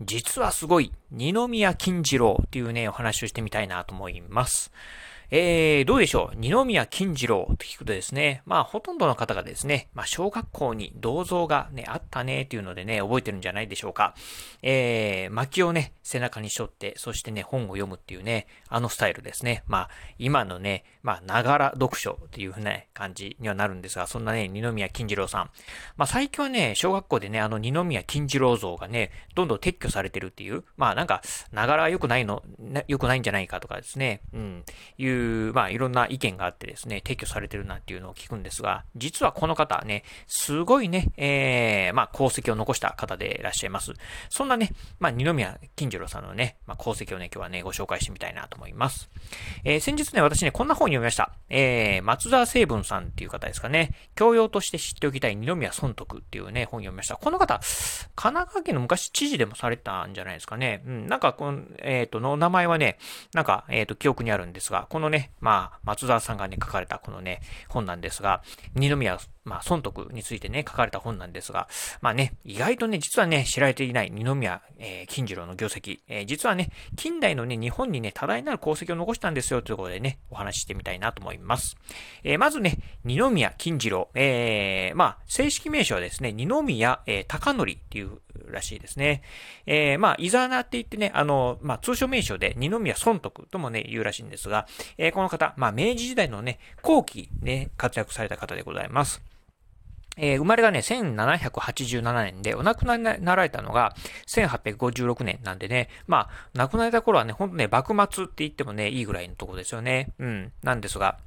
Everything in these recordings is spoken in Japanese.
実はすごい、二宮金次郎っていうね、お話をしてみたいなと思います。えー、どうでしょう？二宮金次郎と聞くとですね、まあ、ほとんどの方がですね、まあ、小学校に銅像がね、あったね、っていうのでね、覚えてるんじゃないでしょうか。えー、薪をね、背中に背負って、そしてね、本を読むっていうね、あのスタイルですね。まあ、今のね、まあ、ながら読書っていうふうな感じにはなるんですが、そんなね、二宮金次郎さん。まあ、最近はね、小学校でね、あの二宮金次郎像がね、どんどん撤去されてるっていう、まあ、なんか、ながら良くないの、良くないんじゃないかとかですね、うん、いうう、まあ、いろんな意見があってですね、撤去されてるなんていうのを聞くんですが、実はこの方ね、すごいね、えー、まあ、功績を残した方でいらっしゃいます。そんなね、まあ、二宮金次郎さんのね、まあ、功績をね、今日はね、ご紹介してみたいなと思います。えー、先日ね、私ね、こんな本読みました。えー、松沢成文さんっていう方ですかね、教養として知っておきたい二宮尊徳っていうね、本読みました。この方、神奈川県の昔知事でもされたんじゃないですかね。うん、なんか、この、えっ、ー、と、の名前はね、なんか、えっ、ー、と、記憶にあるんですが、このね、まあ、松沢さんがね、書かれたこのね、本なんですが、二宮まあ、損得についてね、書かれた本なんですが、まあね、意外とね、実はね、知られていない二宮、えー、金次郎の業績、えー、実はね、近代のね、日本にね、多大なる功績を残したんですよ、ということでね、お話ししてみたいなと思います。えー、まずね、二宮金次郎、えー、まあ、正式名称はですね、二宮、えー、高則っていうらしいですね。えー、まあ、イザーナって言ってね、あの、まあ、通称名称で二宮尊徳ともね、言うらしいんですが、えー、この方、まあ、明治時代のね、後期ね、活躍された方でございます。えー、生まれがね、1787年で、お亡くなりになられたのが1856年なんでね、まあ、亡くなられた頃はね、ほんとね、幕末って言ってもね、いいぐらいのとこですよね。うん。なんですが、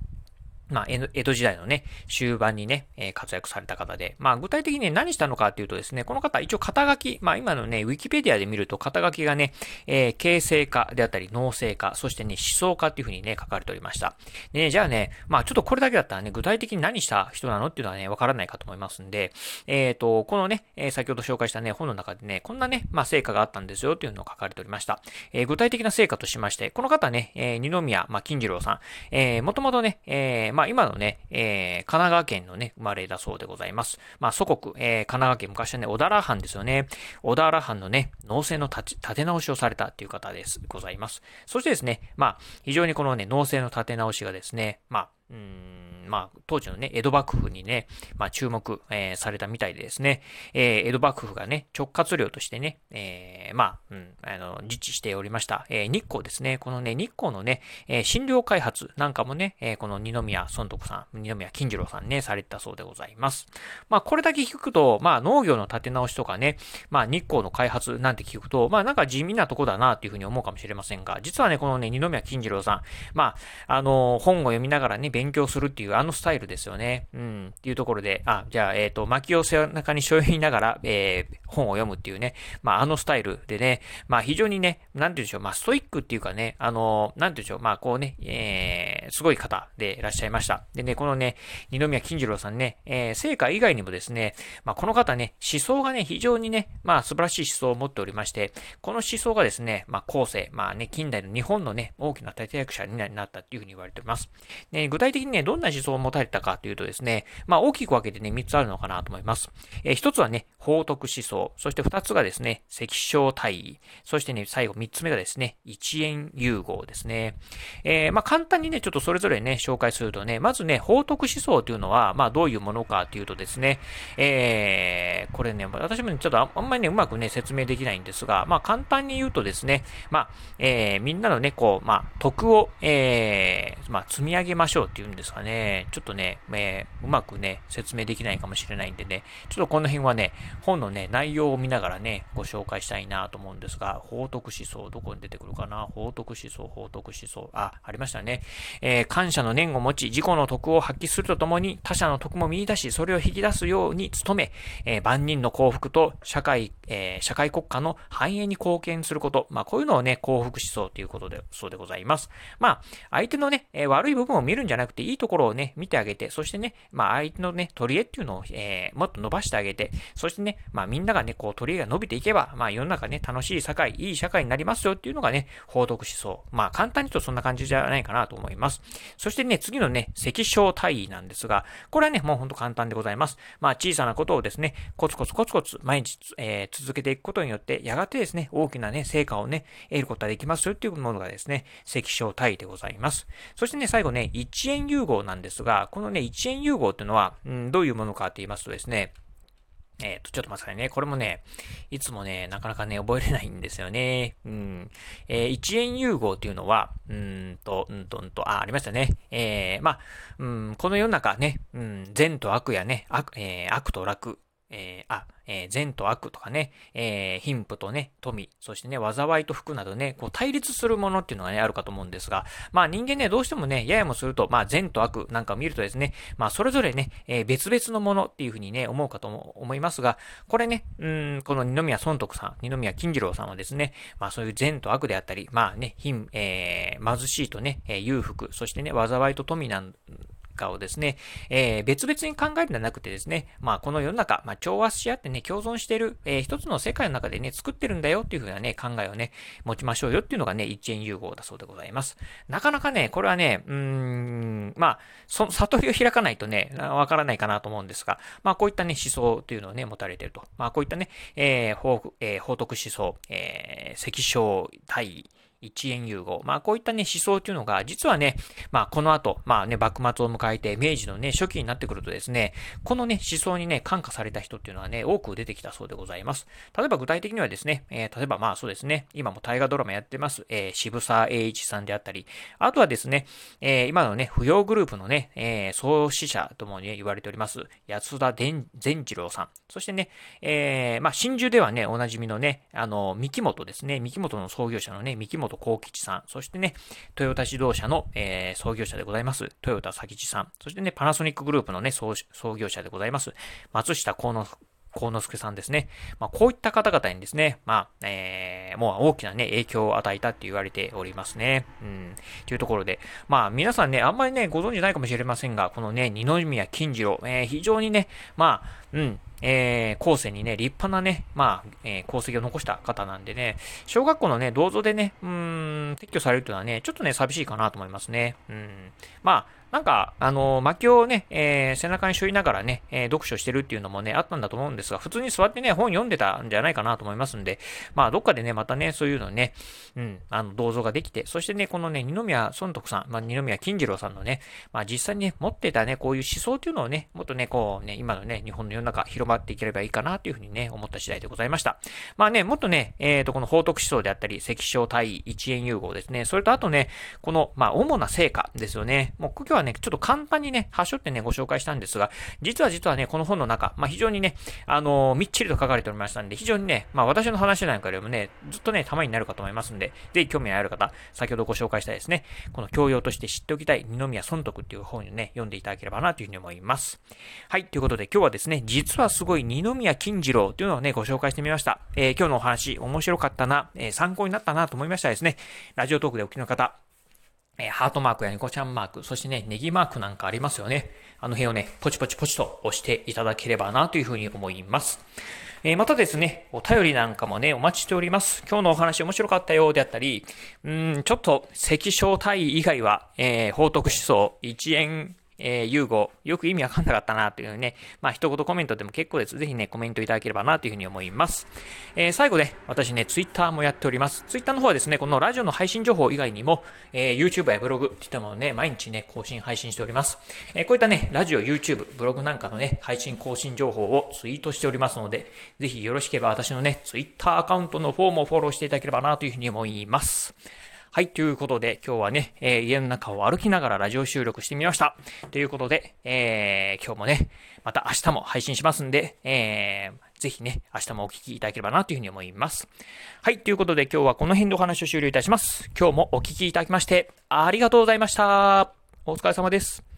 まあ、江戸時代のね、終盤にね、えー、活躍された方で、まあ、具体的に、ね、何したのかっていうとですね、この方、一応肩書き、まあ、今のね、ウィキペディアで見ると、肩書きがね、えー、形成家であったり、脳性家、そしてね、思想家っていうふうにね、書かれておりました。で、ね、じゃあね、まあ、ちょっとこれだけだったらね、具体的に何した人なのっていうのはね、わからないかと思いますんで、えっ、ー、と、このね、え先ほど紹介したね、本の中でね、こんなね、まあ、成果があったんですよっていうのを書かれておりました。え具体的な成果としまして、この方ね、え二宮、まあ、金次郎さん、えもともとね、えまあ、今のね、えー、神奈川県のね、生まれだそうでございます。まあ、祖国、えー、神奈川県、昔はね、小田原藩ですよね。小田原藩のね、農政の立て直しをされたっていう方です、ございます。そしてですね、まあ、非常にこのね、農政の立て直しがですね、まあ、うん、まあ、当時のね、江戸幕府にね、まあ、注目、えー、されたみたいでですね、えー、江戸幕府がね、直轄領としてね、えー、まあ、うん、あの、自治しておりました、え日光ですね、このね、日光のね、え診療開発なんかもね、えこの二宮尊徳さん、二宮金次郎さんね、されたそうでございます。まあ、これだけ聞くと、まあ、農業の立て直しとかね、まあ、日光の開発なんて聞くと、まあ、なんか地味なとこだな、っていうふうに思うかもしれませんが、実はね、このね、二宮金次郎さん、まあ、あの本を読みながらね、勉強するっていうあのスタイルですよね。うん。っていうところで、あ、じゃあ、えっ、ー、と、巻き寄せ中に背負いながら、えー、本を読むっていうね、まあ、あのスタイルでね、まあ、非常にね、なんて言うんでしょう、まあ、ストイックっていうかね、あの、なんて言うんでしょう、まあ、こうね、えー、すごい方でいらっしゃいました。でね、このね、二宮金次郎さんね、えー、成果以外にもですね、まあ、この方ね、思想がね、非常にね、まあ、素晴らしい思想を持っておりまして、この思想がですね、まあ、後世、まあね、近代の日本のね、大きな立役者になったっていうふうに言われております。ね、具体体的にね、どんな思想を持たれたかというとですね、まあ大きく分けてね、3つあるのかなと思います。えー、1つはね、法徳思想、そして2つがですね、赤小大義、そしてね、最後3つ目がですね、一円融合ですね。えー、まあ簡単にね、ちょっとそれぞれね、紹介するとね、まずね、法徳思想というのは、まあどういうものかというとですね、えー、これね、私もね、ちょっとあんまりね、うまくね、説明できないんですが、まあ簡単に言うとですね、まあ、えー、みんなのね、こう、まあ、徳を、えー、まあ、積み上げましょうっていうんですかね。ちょっとね、えー、うまくね、説明できないかもしれないんでね、ちょっとこの辺はね、本のね、内容を見ながらね、ご紹介したいなと思うんですが、法徳思想、どこに出てくるかな？法徳思想、法徳思想、あ、ありましたね。えー、感謝の念を持ち、自己の徳を発揮するとともに、他者の徳も見出し、それを引き出すように努め、えー、万人の幸福と社会、えー、社会国家の繁栄に貢献すること、まあ、こういうのをね、幸福思想ということで、そうでございます。まあ、相手のね、え、悪い部分を見るんじゃなくて、いいところをね、見てあげて、そしてね、まあ、相手のね、取り柄っていうのを、えー、もっと伸ばしてあげて、そしてね、まあ、みんながね、こう、取り柄が伸びていけば、まあ、世の中ね、楽しい社会、いい社会になりますよっていうのがね、報徳思想。まあ、簡単に言うとそんな感じじゃないかなと思います。そしてね、次のね、赤小体位なんですが、これはね、もうほんと簡単でございます。まあ、小さなことをですね、コツコツコツコツ毎日、えー、続けていくことによって、やがてですね、大きなね、成果をね、得ることができますよっていうものがですね、赤小体位でございます。そしてね、最後ね、1円融合なんですが、このね、1円融合っていうのは、うん、どういうものかって言いますとですね、えっ、ー、と、ちょっと待ってくださいね。これもね、いつもね、なかなかね、覚えれないんですよね。うん。えー、1円融合っていうのは、うんと、うんと、うんと、あ、ありましたね。えー、まあ、うん、この世の中ね、うん、善と悪やね、悪、えー、悪と楽、えー、あ、えー、善と悪とかね、えー、貧富とね、富、そしてね、災いと福などね、こう対立するものっていうのがね、あるかと思うんですが、まあ人間ね、どうしてもね、ややもすると、まあ善と悪なんかを見るとですね、まあそれぞれね、えー、別々のものっていうふうにね、思うかと思いますが、これね、うん、この二宮尊徳さん、二宮金次郎さんはですね、まあそういう善と悪であったり、まあね、貧、えー、貧しいとね、えー、裕福、そしてね、災いと富なんかをですね、えー、別々に考えるんじゃなくてですね、まあこの世の中、まあ調和し合ってね、共存している、えー、一つの世界の中でね、作ってるんだよっていうふうなね、考えをね、持ちましょうよっていうのがね、一円融合だそうでございます。なかなかね、これはね、うーん、まあ、その悟りを開かないとね、わからないかなと思うんですが、まあこういったね、思想というのをね、持たれてると。まあこういったね、えー、法、えー、法徳思想、えー、赤小対一円融合。まあこういったね思想っていうのが、実はね、まあこの後、まあね、幕末を迎えて明治のね、初期になってくるとですね、このね、思想にね、感化された人っていうのはね、多く出てきたそうでございます。例えば具体的にはですね、えー、例えばまあそうですね、今も大河ドラマやってます、えー、渋沢栄一さんであったり、あとはですね、えー、今のね、扶養グループのね、えー、創始者ともね、言われております、安田善次郎さん。そしてね、えー、まあ真珠ではね、おなじみのね、あの、三木本ですね、三木本の創業者のね、三木本幸吉さん。そしてね、トヨタ自動車の、えー、創業者でございます、トヨタ佐吉さん。そしてね、パナソニックグループのね、創業者でございます、松下幸之幸之助さんですね。まあ、こういった方々にですね、まあ、えー、もう大きなね、影響を与えたって言われておりますね。うん。というところで、まあ、皆さんね、あんまりね、ご存知ないかもしれませんが、このね、二宮金次郎、えー、非常にね、まあ、うん、えー、後世にね、立派なね、まあ、えー、功績を残した方なんでね、小学校のね、銅像でね、うん、撤去されるというのはね、ちょっとね、寂しいかなと思いますね。うん。まあ、なんか、あの、薪をね、えー、背中に背負いながらね、えー、読書してるっていうのもね、あったんだと思うんですが、普通に座ってね、本読んでたんじゃないかなと思いますんで、まあ、どっかでね、またね、そういうのね、うん、あの、銅像ができて、そしてね、このね、二宮尊徳さん、まあ、二宮金次郎さんのね、まあ、実際にね、持ってたね、こういう思想っていうのをね、もっとね、こうね、今のね、日本の世の中広まっていければいいかなというふうにね、思った次第でございました。まあね、もっとね、えっ、ー、と、この法徳思想であったり、赤小対一円融合ですね、それとあとね、この、まあ、主な成果ですよね。もう、今日はね、ちょっと簡単にね、端折ってね、ご紹介したんですが、実は実はね、この本の中、まあ、非常にね、あのー、みっちりと書かれておりましたんで、非常にね、まあ、私の話なんかでもね、ずっとね、たまになるかと思いますんで、ぜひ興味のある方、先ほどご紹介したですね、この教養として知っておきたい二宮尊徳っていう本をね、読んでいただければなというふうに思います。はい、ということで今日はですね、実はすごい二宮金次郎というのをね、ご紹介してみました。えー、今日のお話、面白かったな、えー、参考になったなと思いましたらですね、ラジオトークでお聞きの方、えハートマークやニコちゃんマーク、そしてね、ネギマークなんかありますよね。あの辺をね、ポチポチポチと押していただければなというふうに思います。えー、またですね、お便りなんかもね、お待ちしております。今日のお話面白かったよであったり、うん、ちょっと赤小体以外は、えー、報徳思想、一円えー、ユーゴ、よく意味わかんなかったなというね、まあ一言コメントでも結構です。ぜひね、コメントいただければなというふうに思います。えー、最後ね、私ね、ツイッターもやっております。ツイッターの方はですね、このラジオの配信情報以外にも、えー、YouTube やブログっていったものをね、毎日ね、更新配信しております。えー、こういったね、ラジオ、YouTube、ブログなんかのね、配信更新情報をツイートしておりますので、ぜひよろしければ私のね、ツイッターアカウントの方もフォローしていただければなというふうに思います。はい、ということで、今日はね、えー、家の中を歩きながらラジオ収録してみました。ということで、えー、今日もね、また明日も配信しますんで、えー、ぜひね、明日もお聴きいただければなというふうに思います。はい、ということで今日はこの辺でお話を終了いたします。今日もお聴きいただきまして、ありがとうございました。お疲れ様です。